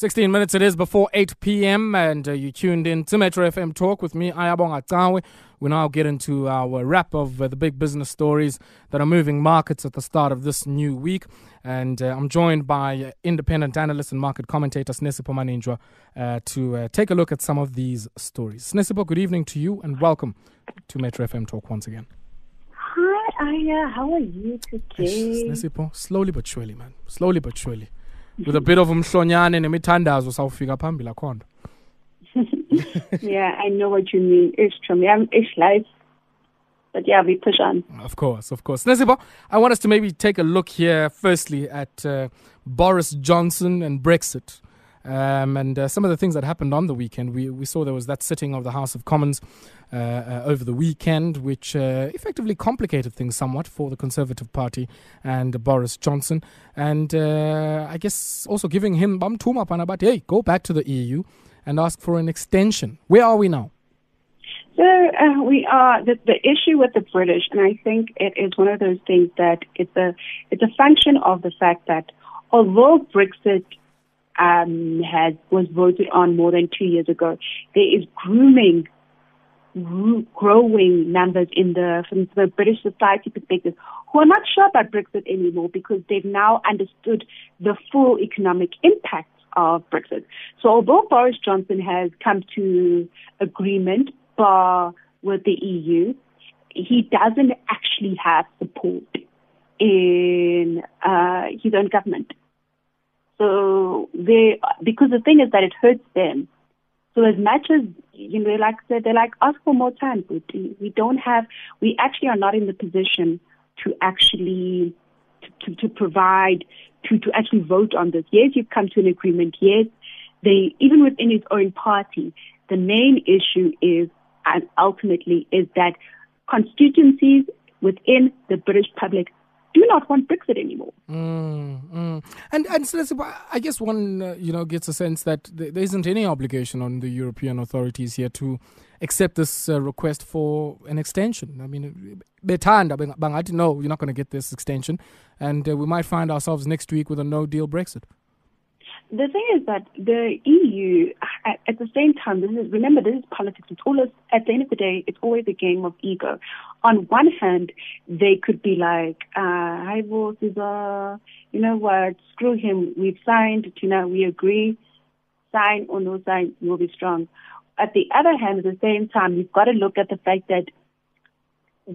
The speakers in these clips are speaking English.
16 minutes it is before 8 p.m. and uh, you tuned in to Metro FM Talk with me, Ayabonga Tawe. We now get into our wrap of uh, the big business stories that are moving markets at the start of this new week. And uh, I'm joined by uh, independent analyst and market commentator Sinesipho Maninjwa uh, to uh, take a look at some of these stories. Sinesipho, good evening to you and welcome to Metro FM Talk once again. Hi, Aya. How are you today? Sinesipho, slowly but surely, man. Slowly but surely. With a bit of umhlonyane nemithandazo sawufika phambili akhona yeah i know what you mean it's true i'm it's life but yeah, we push on. Of course, of course. Nesibo, I want us to maybe take a look here, firstly, at uh, Boris Johnson and Brexit. Um, and uh, some of the things that happened on the weekend, we, we saw there was that sitting of the House of Commons uh, uh, over the weekend, which uh, effectively complicated things somewhat for the Conservative Party and Boris Johnson. And uh, I guess also giving him bam about, hey, go back to the EU and ask for an extension. Where are we now? So uh, we are the, the issue with the British, and I think it is one of those things that it's a it's a function of the fact that although Brexit um, has was voted on more than two years ago. There is grooming, growing numbers in the from the British society perspective who are not sure about Brexit anymore because they've now understood the full economic impact of Brexit. So although Boris Johnson has come to agreement bar with the EU, he doesn't actually have support in uh, his own government. So they, because the thing is that it hurts them. So as much as you know, like said, they're like, ask for more time. But we don't have, we actually are not in the position to actually to, to provide to to actually vote on this. Yes, you've come to an agreement. Yes, they even within his own party, the main issue is and ultimately is that constituencies within the British public do not want Brexit anymore. Mm, mm. And and so I guess one uh, you know gets a sense that there isn't any obligation on the European authorities here to accept this uh, request for an extension. I mean, bethanda bangathi no, you're not going to get this extension, and uh, we might find ourselves next week with a no deal Brexit the thing is that the EU, at, at, the same time, this is remember this is politics. It's always at the end of the day, it's always a game of ego. On one hand, they could be like, uh, "Hi, boss, is you know what? Screw him. We've signed. You know, we agree. Sign or no sign, we'll be strong." At the other hand, at the same time, you've got to look at the fact that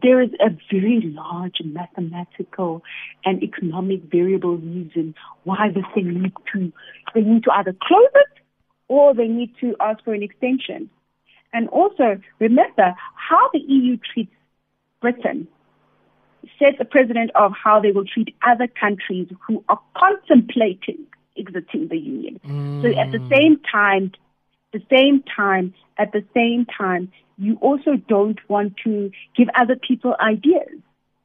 there is a very large mathematical and economic variable reason why this thing needs to they need to either close it or they need to ask for an extension. And also remember how the EU treats Britain sets a precedent of how they will treat other countries who are contemplating exiting the union. Mm. So at the mm. same time, the same time, at the same time, you also don't want to give other people ideas.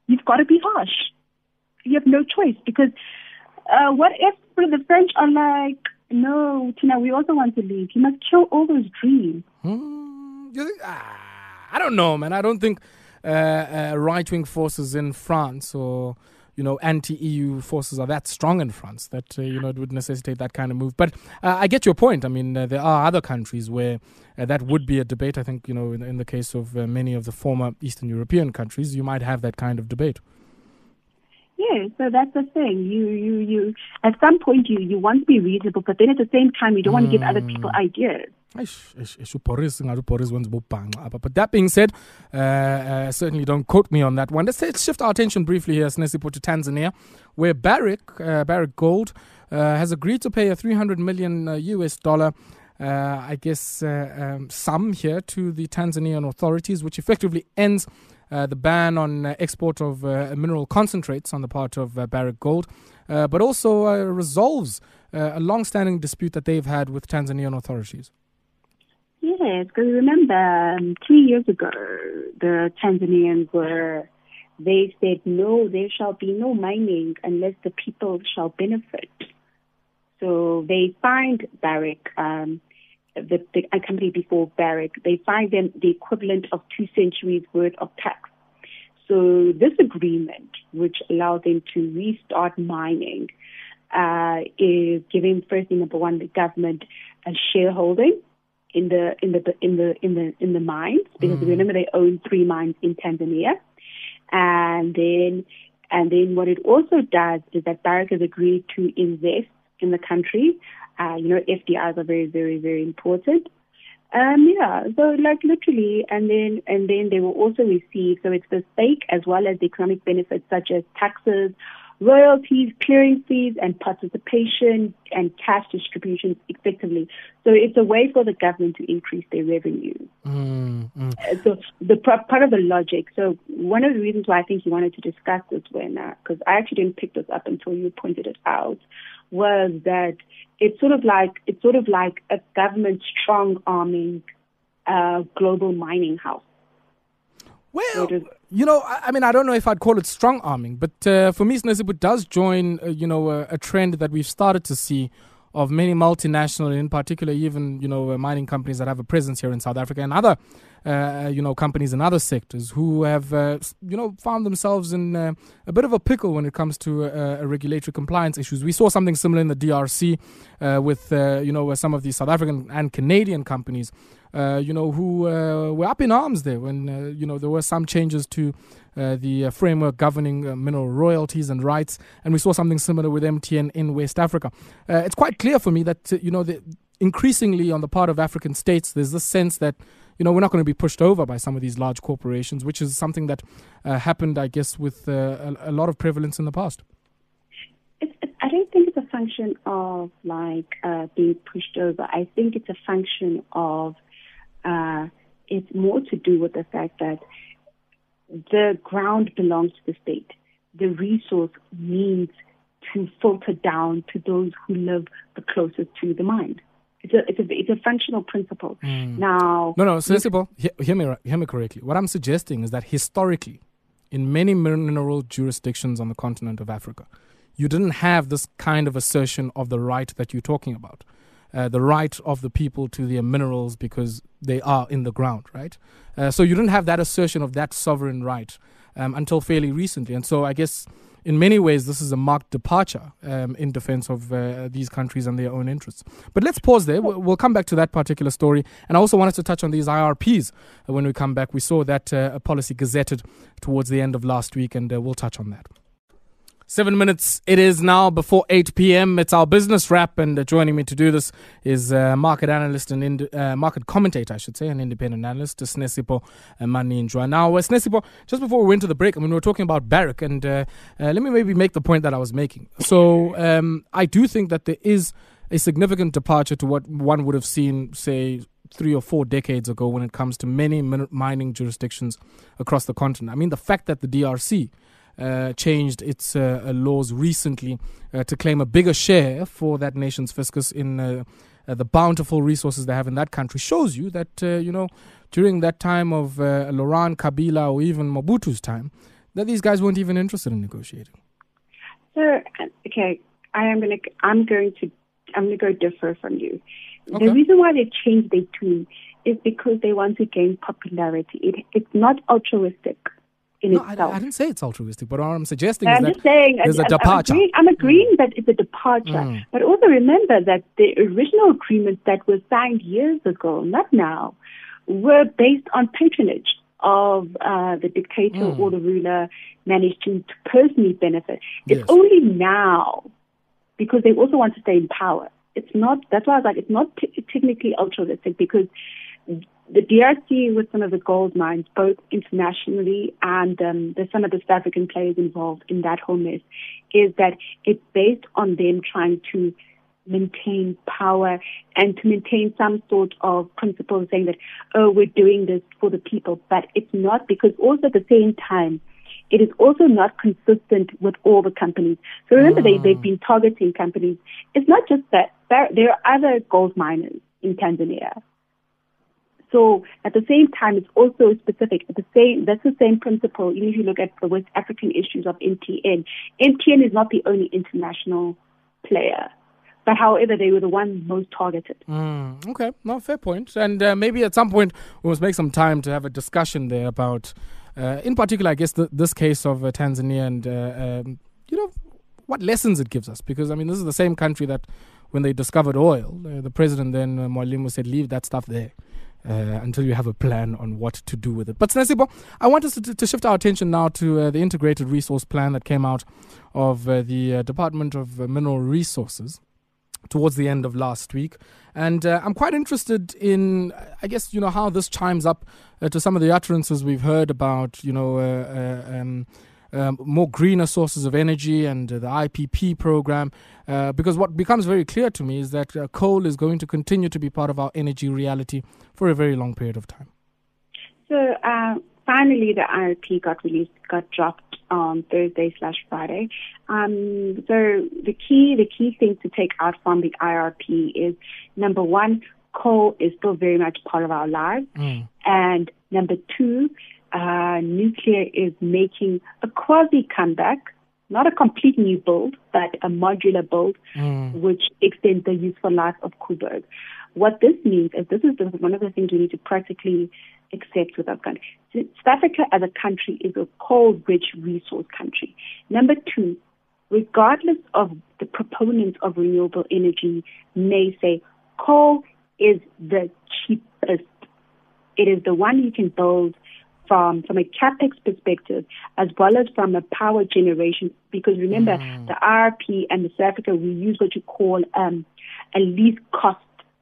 You've got to be harsh. You have no choice because uh, what if the French are like, no, Tina, we also want to leave. You must kill all those dreams. Hmm. I don't know, man. I don't think uh, uh, right wing forces in France or you know, anti-EU forces are that strong in France that uh, you know it would necessitate that kind of move. But uh, I get your point. I mean, uh, there are other countries where uh, that would be a debate. I think you know, in, in the case of uh, many of the former Eastern European countries, you might have that kind of debate. Yeah, so that's the thing. You, you, you. At some point, you you want to be reasonable, but then at the same time, you don't want to give other people mm. ideas. But that being said, uh, uh, certainly don't quote me on that one. Let's, shift our attention briefly here, Sinesipho, to Tanzania, where Barrick, uh, Barrick Gold, uh, has agreed to pay a 300 million US uh, dollar. Uh, I guess um, sum here to the Tanzanian authorities, which effectively ends the ban on export of mineral concentrates on the part of Barrick Gold, but also resolves a long-standing dispute that they've had with Tanzanian authorities. Yes, because remember, um, three years ago, the Tanzanians were, they said, no, there shall be no mining unless the people shall benefit. So they fined Barrick, um, the, the company before Barrick, they fined them the equivalent of two centuries worth of tax. So this agreement, which allowed them to restart mining, uh, is giving firstly number one the government a shareholding in the in the in the in the in the mines because mm. remember they own three mines in Tanzania, and then and then what it also does is that Barrick has agreed to invest in the country. Uh, you know, FDIs are very very very important. Um, yeah, so like literally, and then and then they will also receive. So it's the stake as well as the economic benefits such as taxes, royalties, clearing fees, and participation and cash distributions effectively. So it's a way for the government to increase their revenue. Mm, mm. So the part of the logic. So one of the reasons why I think you wanted to discuss this when, because I actually didn't pick this up until you pointed it out, was that it's sort of like it's sort of like a government strong arming uh, global mining house. Well, you know, I, I, mean, I don't know if I'd call it strong arming, but uh, for me, Snesiput does join, uh, you know, a, a, trend that we've started to see of many multinational, in particular, even you know, uh, mining companies that have a presence here in South Africa and other, uh, you know, companies in other sectors who have, uh, you know, found themselves in uh, a bit of a pickle when it comes to regulatory compliance issues. We saw something similar in the DRC with, you know, some of the South African and Canadian companies uh, you know, who uh, were up in arms there when, uh, you know, there were some changes to uh, the uh, framework governing uh, mineral royalties and rights. And we saw something similar with MTN in West Africa. it's quite clear for me that, you know, the, increasingly on the part of African states, there's this sense that, you know, we're not going to be pushed over by some of these large corporations, which is something that happened, I guess, with a, a, lot of prevalence in the past. I don't think it's a function of like being pushed over. I think it's a function of uh, it's more to do with the fact that the ground belongs to the state. The resource needs to filter down to those who live the closest to the mine. It's a, it's a, it's a functional principle. Mm. Now, no, no, sensible. Hear, hear me, hear me correctly. What I'm suggesting is that historically, in many mineral jurisdictions on the continent of Africa, you didn't have this kind of assertion of the right that you're talking about uh, the right of the people to their minerals because they are in the ground, right? Uh, so you didn't have that assertion of that sovereign right um, until fairly recently. And so I guess in many ways this is a marked departure um, in defense of uh, these countries and their own interests. But let's pause there. We'll, we'll, come back to that particular story. And I also wanted to touch on these IRPs uh, when we come back. We saw that uh, policy gazetted towards the end of last week, and we'll touch on that. Seven minutes. It is now before 8 p.m. It's our business wrap, and uh, joining me to do this is uh, market analyst and ind- uh, market commentator, I should say, an independent analyst, Sinesipho uh, Maninjwa. Now, uh, Sinesipho, just before we went to the break, I mean, we were talking about Barrick, and uh, uh, let me maybe make the point that I was making. So, um, I do think that there is a significant departure to what one would have seen, say, three or four decades ago when it comes to many min- mining jurisdictions across the continent. I mean, the fact that the DRC uh, changed its uh, uh, laws recently uh, to claim a bigger share for that nation's fiscus in uh, the bountiful resources they have in that country shows you that, you know, during that time of Laurent Kabila or even Mobutu's time, that these guys weren't even interested in negotiating. So, okay, I am going to, I'm going to, I'm going to go differ from you. Okay. The reason why they changed their tune is because they want to gain popularity. It, it's not altruistic in no, itself. I, I, didn't say it's altruistic, but what I'm suggesting I'm is just saying, there's I, a departure. I'm agreeing, I'm agreeing mm. that it's a departure, mm. but also remember that the original agreements that were signed years ago, not now, were based on patronage of uh, the dictator mm. or the ruler managed to, to personally benefit. It's yes. only now because they also want to stay in power. It's not. That's why I was like, it's not t- technically altruistic because the DRC with some of the gold mines, both internationally and um, there's some of the South African players involved in that whole mess, is that it's based on them trying to maintain power and to maintain some sort of principle saying that, oh, we're doing this for the people. But it's not because also at the same time, it is also not consistent with all the companies. So remember, they, they've been targeting companies. It's not just that. There, there are other gold miners in Tanzania so at the same time, it's also specific. The same, that's the same principle. Even if you look at the West African issues of MTN, MTN is not the only international player. But however, they were the ones most targeted. Mm, okay, no, fair point. And uh, maybe at some point we must make some time to have a discussion there about, uh, in particular, I guess the, this case of uh, Tanzania and uh, um, you know what lessons it gives us. Because I mean, this is the same country that when they discovered oil, uh, the president then uh, Mwalimu said, "Leave that stuff there." Uh, until you have a plan on what to do with it. But Sinesipho, I want us to, to, shift our attention now to uh, the integrated resource plan that came out of uh, the uh, Department of uh, Mineral Resources towards the end of last week. And uh, I'm quite interested in, I guess, you know, how this chimes up uh, to some of the utterances we've heard about, you know, uh, uh um, um, more greener sources of energy and the IPP program. Uh, because what becomes very clear to me is that uh, coal is going to continue to be part of our energy reality for a very long period of time. So finally, the IRP got released, got dropped on Thursday slash Friday. Um, so the key, the key thing to take out from the IRP is number one, coal is still very much part of our lives, mm. and number two, uh, nuclear is making a quasi comeback, not a complete new build, but a modular build, mm. which extends the useful life of Koeberg. What this means is this is the, one of the things we need to practically accept with our country. South Africa as a country is a coal-rich resource country. Number two, regardless of the proponents of renewable energy may say coal is the cheapest. It is the one you can build from, from a capex perspective as well as from a power generation. Because remember, mm. the IRP and the South Africa, we use what you call um, a least cost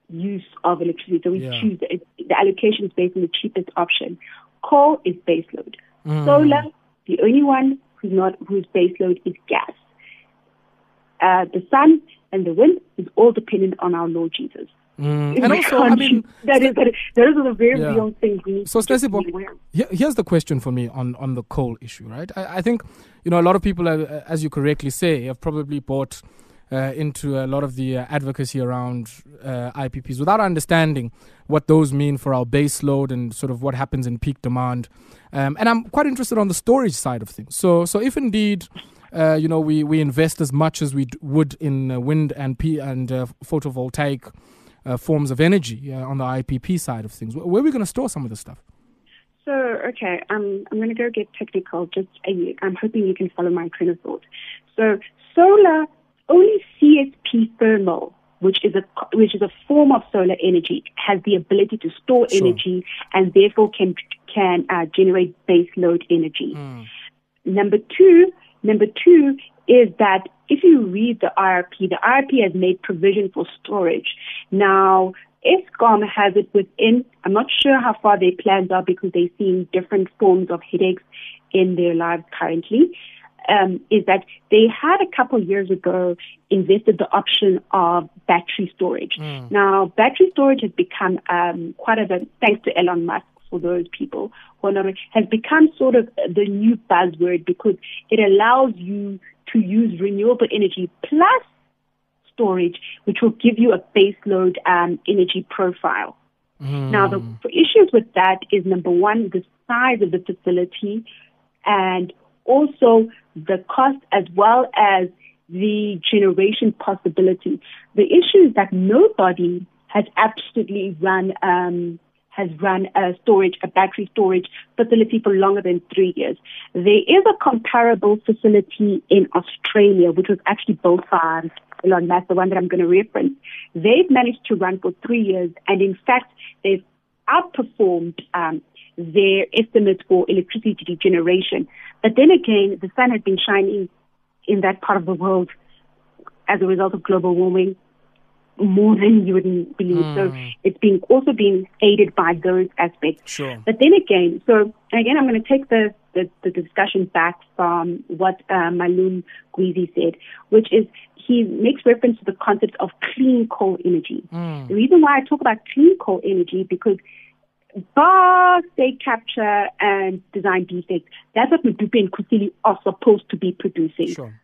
use of electricity. So we yeah. choose the, the allocation is based on the cheapest option. Coal is baseload. Mm. Solar, the only one who's not whose baseload is gas. Uh, the sun and the wind is all dependent on our Lord Jesus. Mm. And also, I mean, that is, that is, that is a very yeah. real thing. So, Stacey, here's the question for me on, on the coal issue, right? I, I think, you know, a lot of people, uh, as you correctly say, have probably bought uh, into a lot of the uh, advocacy around uh, IPPs without understanding what those mean for our base load and sort of what happens in peak demand. Um, and I'm quite interested on the storage side of things. So, so if indeed, uh, you know, we, we invest as much as we d- would in uh, wind and P and uh, forms of energy on the IPP side of things, where are we going to store some of this stuff? So, okay, um, I'm going to go get technical. Just I'm hoping you can follow my train of thought. So, solar only CSP thermal, which is a which is a form of solar energy, has the ability to store sure. energy and therefore can can uh, generate base load energy. Mm. Number two, number two is that if you read the IRP, the IRP has made provision for storage. Now, Eskom has it within, I'm not sure how far their plans are because they're seeing different forms of headaches in their lives currently um, is that they had a couple years ago invested the option of battery storage. Mm. Now, battery storage has become um, quite a bit, thanks to Elon Musk for those people who are not, has become sort of the new buzzword because it allows you to use renewable energy plus storage, which will give you a baseload um, energy profile. Mm. Now, the issues with that is number one, the size of the facility and also the cost as well as the generation possibility. The issue is that nobody has absolutely run um, has run a storage, a battery storage facility for longer than three years. There is a comparable facility in Australia, which was actually built by Elon Musk, the one that I'm going to reference. They've managed to run for three years, and in fact, they've outperformed um, their estimates for electricity generation. But then again, the sun has been shining in that part of the world as a result of global warming more than you would believe. Mm. So it's it's also being aided by those aspects. Sure. But then again, so again, I'm going to take the, the, the discussion back from what uh, Malum Gwizi said, which is he makes reference to the concept of clean coal energy. Mm. The reason why I talk about clean coal energy because bar state capture and design defects, that's what Medupi and Kusile are supposed to be producing. Sure.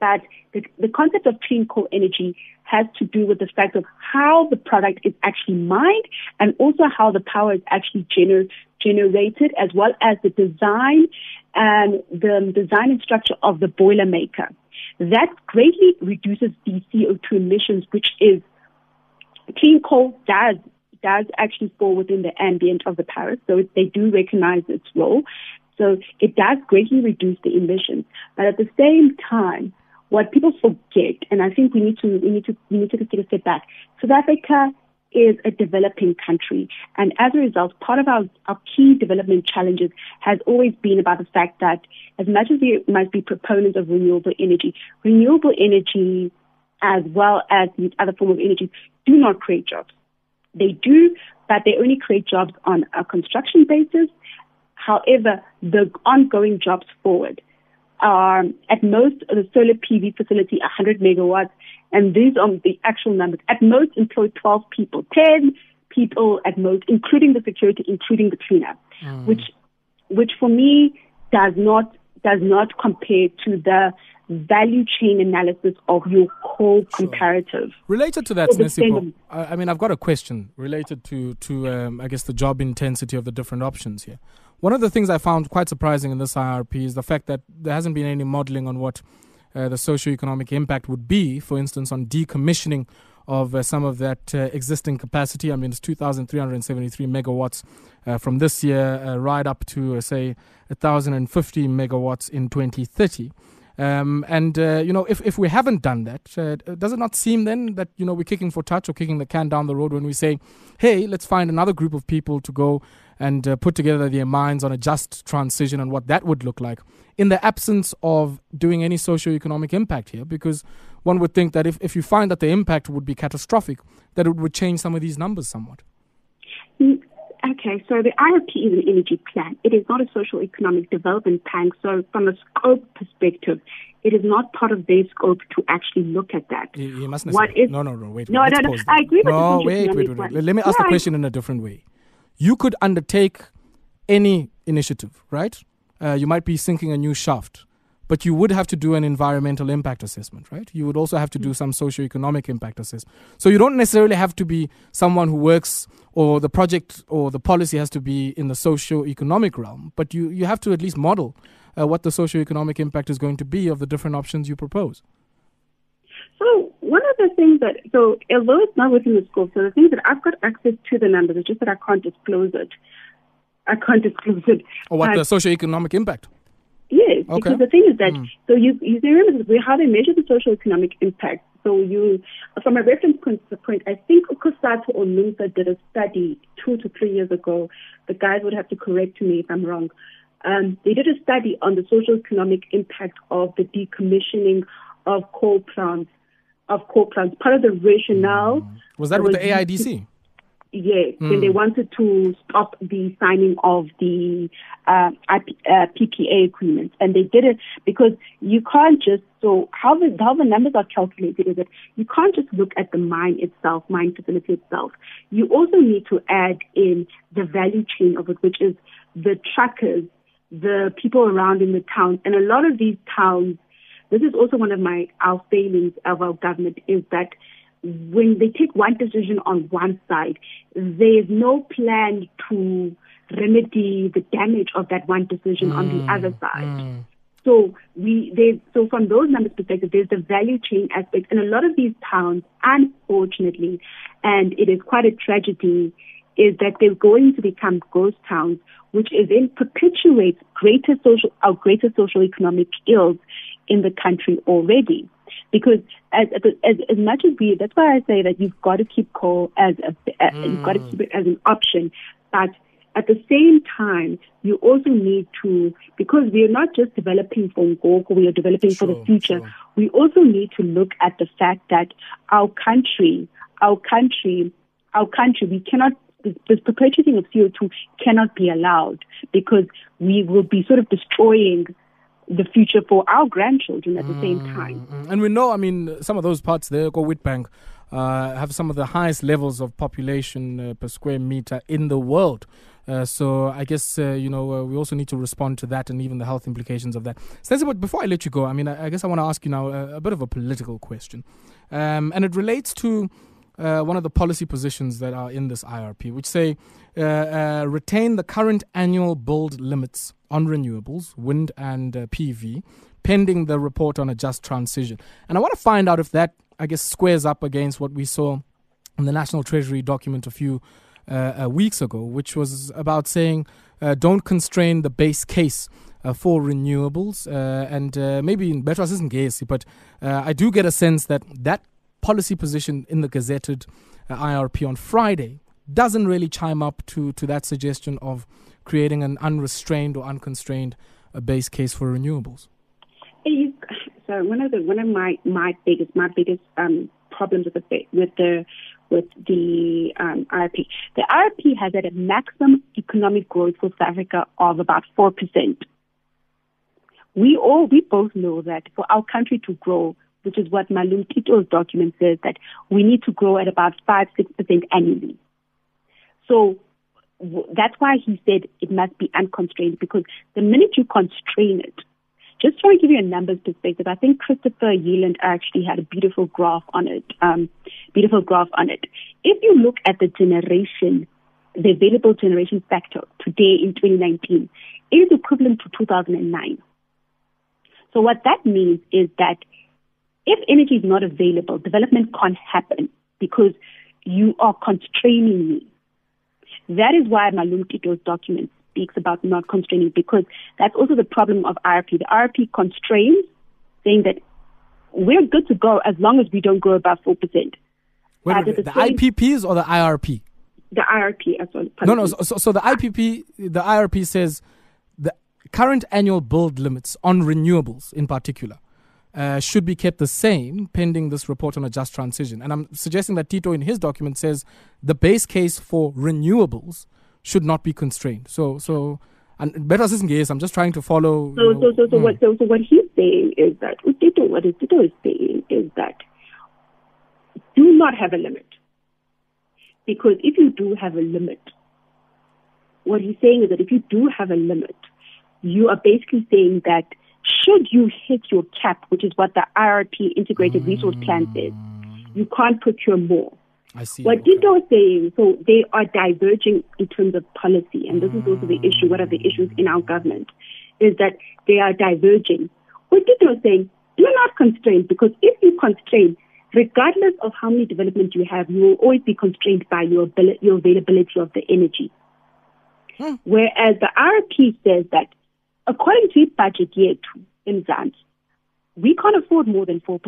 But the, the concept of clean coal energy has to do with the fact of how the product is actually mined and also how the power is actually gener- generated as well as the design and the design and structure of the boiler maker. That greatly reduces the CO2 emissions, which is clean coal does does actually fall within the ambient of the Paris, so they do recognize its role. So it does greatly reduce the emissions. But at the same time, what people forget, and I think we need to we need to we need to take a step back. South Africa is a developing country, and as a result, part of our, our key development challenges has always been about the fact that as much as we might be proponents of renewable energy, renewable energy as well as other forms of energy do not create jobs. They do, but they only create jobs on a construction basis. However, the ongoing jobs forward are at most the solar PV facility 100 megawatts, and these are the actual numbers. At most employ 12 people, 10 people at most, including the security, including the cleaner, mm. which, which for me does not does not compare to the value chain analysis of your core sure. comparative. Related to that, so I mean, I've got a question related to to um, I guess the job intensity of the different options here. One of the things I found quite surprising in this IRP is the fact that there hasn't been any modeling on what uh, the socio-economic impact would be, for instance, on decommissioning of uh, some of that uh, existing capacity. I mean, it's 2,373 megawatts uh, from this year, uh, right up to, uh, say, 1,050 megawatts in 2030. Um, and uh, you know, if, if we haven't done that, uh, does it not seem then that you know we're kicking for touch or kicking the can down the road when we say, "Hey, let's find another group of people to go and uh, put together their minds on a just transition and what that would look like," in the absence of doing any socio-economic impact here? Because one would think that if, if you find that the impact would be catastrophic, that it would change some of these numbers somewhat. Okay, so the IRP is an energy plan. It is not a social economic development plan. So from a scope perspective, it is not part of their scope to actually look at that. You, you mustn't what is, no, no, no, wait. No, wait, no, no. I agree with no, wait, wait, wait, wait. Let me ask the question in a different way. You could undertake any initiative, right? Uh, you might be sinking a new shaft but you would have to do an environmental impact assessment, right? You would also have to do some socio-economic impact assessment. So you don't necessarily have to be someone who works or the project or the policy has to be in the socio-economic realm, but you, you have to at least model uh, what the socio-economic impact is going to be of the different options you propose. So one of the things that, so although it's not within the scope, so the things that I've got access to the numbers, it's just that I can't disclose it. I can't disclose it. Or what the socio-economic impact? Yes, okay. because the thing is that mm. so you you remember we how they measure the social economic impact. So you, from a reference point, I think Ukosato or NUMSA did a study two to three years ago. The guys would have to correct me if I'm wrong. Um, they did a study on the social economic impact of the decommissioning of coal plants. Of coal plants, part of the rationale was that with the AIDC. Yes, mm. when they wanted to stop the signing of the uh, uh, PPA agreement, and they did it because you can't just so how the how the numbers are calculated is that you can't just look at the mine itself, mine facility itself. You also need to add in the value chain of it, which is the truckers, the people around in the town, and a lot of these towns. This is also one of my our failings of our government is that when they take one decision on one side, there's no plan to remedy the damage of that one decision mm, on the mm, other side. Mm. So we they so from those numbers perspective, there's the value chain aspect, and a lot of these towns, unfortunately, and it is quite a tragedy, is that they're going to become ghost towns, which is then perpetuates greater social our greater social economic ills in the country already. Because as, as as much as we, that's why I say that you've got to keep coal as a, mm. you've got to keep it as an option, but at the same time, you also need to, because we are not just developing for Ngoko, we are developing sure, for the future. Sure. We also need to look at the fact that our country, our country, our country, we cannot the, the perpetuating of CO2 cannot be allowed because we will be sort of destroying the future for our grandchildren at the mm, same time. Mm. And we know, I mean, some of those parts there, go Witbank, uh, have some of the highest levels of population uh, per square meter in the world. Uh, so I guess uh, you know uh, we also need to respond to that and even the health implications of that. Stacey, but before I let you go, I mean I, I guess I want to ask you now a, a, bit of a political question, um, and it relates to uh, one of the policy positions that are in this IRP, which say uh, uh, retain the current annual build limits on renewables, wind and uh, PV, pending the report on a just transition. And I want to find out if that, I guess, squares up against what we saw in the National Treasury document a few uh, uh, weeks ago, which was about saying don't constrain the base case uh, for renewables. Uh, and uh, maybe in Betras isn't Gaysi, but uh, I do get a sense that that policy position in the gazetted uh, IRP on Friday doesn't really chime up to, to that suggestion of creating an unrestrained or unconstrained uh, base case for renewables. So one of the one of my my biggest my biggest um, problems with the with the with the um, IRP. The IRP has had a maximum economic growth for South Africa of about four percent. We all we both know that for our country to grow, which is what Malum Tito's document says, that we need to grow at about five six percent annually. So that's why he said it must be unconstrained because the minute you constrain it, just trying to give you a numbers perspective, I think Christopher Yelland actually had a beautiful graph on it. Um, beautiful graph on it. If you look at the generation, the available generation factor today in 2019, it is equivalent to 2009. So what that means is that if energy is not available, development can't happen because you are constraining me. That is why Malum Tito's document speaks about not constraining because that's also the problem of IRP. The IRP constrains, saying that we're good to go as long as we don't go above 4%. Wait, wait, the, the IPPs or the IRP? The IRP as well. No, no. So, so the IPP, the IRP says the current annual build limits on renewables in particular uh, should be kept the same pending this report on a just transition. And I'm suggesting that Tito in his document says the base case for renewables should not be constrained. So, so, and better isn't case. I'm just trying to follow. So, so, so, so, mm. what, so, so, what he's saying is that Tito, what Tito is saying is that do not have a limit, because if you do have a limit, what he's saying is that if you do have a limit, you are basically saying that should you hit your cap, which is what the IRP Integrated mm. Resource Plan says, you can't procure more. I see. What okay. Tito is saying, so they are diverging in terms of policy, and this is also the issue. What are the issues in our government? Is that they are diverging. What Tito is saying, do not constrain, because if you constrain, regardless of how many developments you have, you will always be constrained by your, ability, your availability of the energy. Hmm. Whereas the IRP says that according to budget year two in Zans, we can't afford more than 4%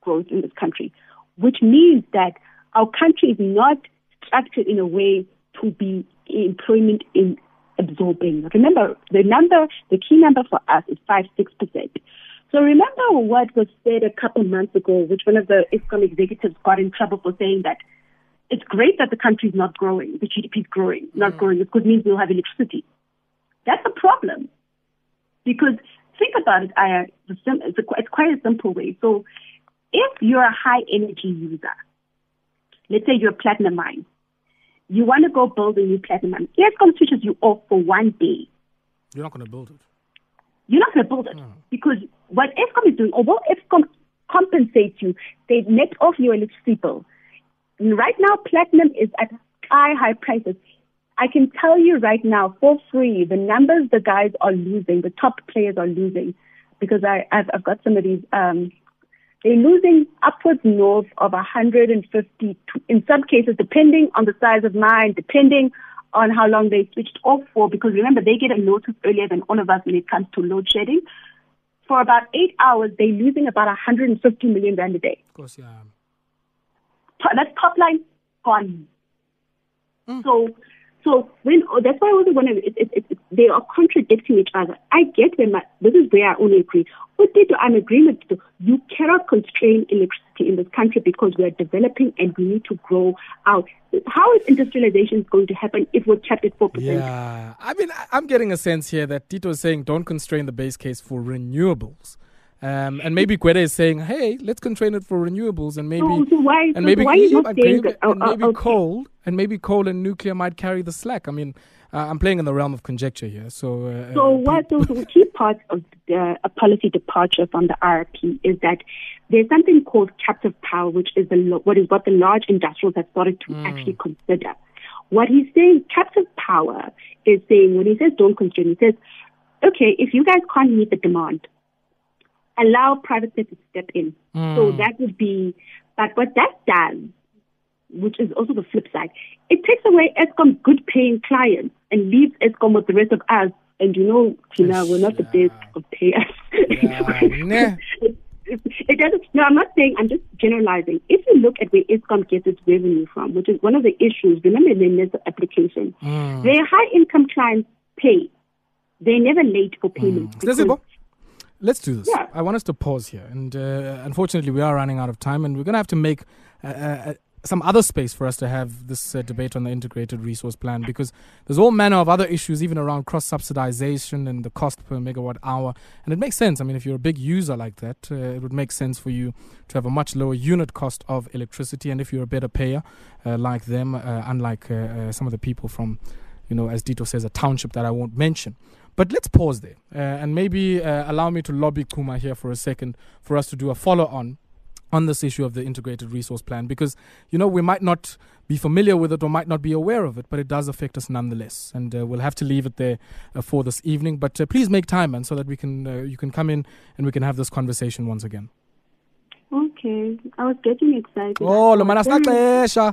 growth in this country, which means that our country is not structured in a way to be employment in absorbing. Remember, the number, the key number for us is 5 6%. So remember what was said a couple months ago, which one of the Eskom executives got in trouble for saying that it's great that the country is not growing, the GDP is growing, not mm. growing. It could mean we'll have electricity. That's a problem. Because think about it, I, it's, a, it's quite a simple way. So if you're a high energy user, let's say you're a platinum mine, you want to go build a new platinum mine. Eskom switches you off for one day. You're not going to build it. You're not going to build it no. because what Eskom is doing, although Eskom compensates you, they net off your electricity bill. And right now, platinum is at high, high prices. I can tell you right now for free the numbers the guys are losing, the top players are losing, because I, I've, I've got some of these um, they're losing upwards north of 150, in some cases, depending on the size of mine, depending on how long they switched off for, because remember, they get a notice earlier than all of us when it comes to load shedding. For about eight hours, they're losing about 150 million rand a day. Of course, yeah. That's top line gone. Mm. So so when oh, that's why I to. It, it, they are contradicting each other. I get them. This is where I only agree. What they do, I'm agreement to. You cannot constrain electricity in this country because we are developing and we need to grow out. How is industrialization going to happen if we're capped at four percent? Yeah, I mean, I'm getting a sense here that Tito is saying don't constrain the base case for renewables. Um, and maybe Gwede is saying, "Hey, let's constrain it for renewables, and maybe so, so why, and maybe, why and, maybe, and maybe okay. coal, and maybe coal and nuclear might carry the slack." I mean, uh, I'm playing in the realm of conjecture here. So, uh, so uh, what? So the key part of the, a policy departure from the IRP is that there's something called captive power, which is the what is what the large industrials have started to mm. actually consider. What he's saying, captive power, is saying when he says don't constrain, he says, okay, if you guys can't meet the demand allow private sector to step in. Mm. So that would be, but what that does, which is also the flip side, it takes away Eskom good paying clients and leaves Eskom with the rest of us And you know, Tina, we're not the best of payers. Yeah, it, it, it doesn't. No, I'm not saying. I'm just generalizing. If you look at where Eskom gets its revenue from, which is one of the issues. Remember the NERSA application, Mm. their high income clients pay. They're never late for payments. because- Stesibo, let's do this. Yeah. I want us to pause here, and uh, unfortunately, we are running out of time, and we're going to have to make uh, uh, some other space for us to have this uh, debate on the integrated resource plan because there's all manner of other issues, even around cross subsidization and the cost per megawatt hour, and it makes sense. I mean, if you're a big user like that, uh, it would make sense for you to have a much lower unit cost of electricity, and if you're a better payer uh, like them, uh, unlike uh, uh, some of the people from, you know, as Dito says, a township that I won't mention. But let's pause there uh, and maybe uh, allow me to lobby Kuma here for a second for us to do a follow on on this issue of the integrated resource plan because you know we might not be familiar with it or might not be aware of it but it does affect us nonetheless. And uh, we'll have to leave it there uh, for this evening. But uh, please make time and so that we can uh, you can come in and we can have this conversation once again. Okay, I was getting excited. oh I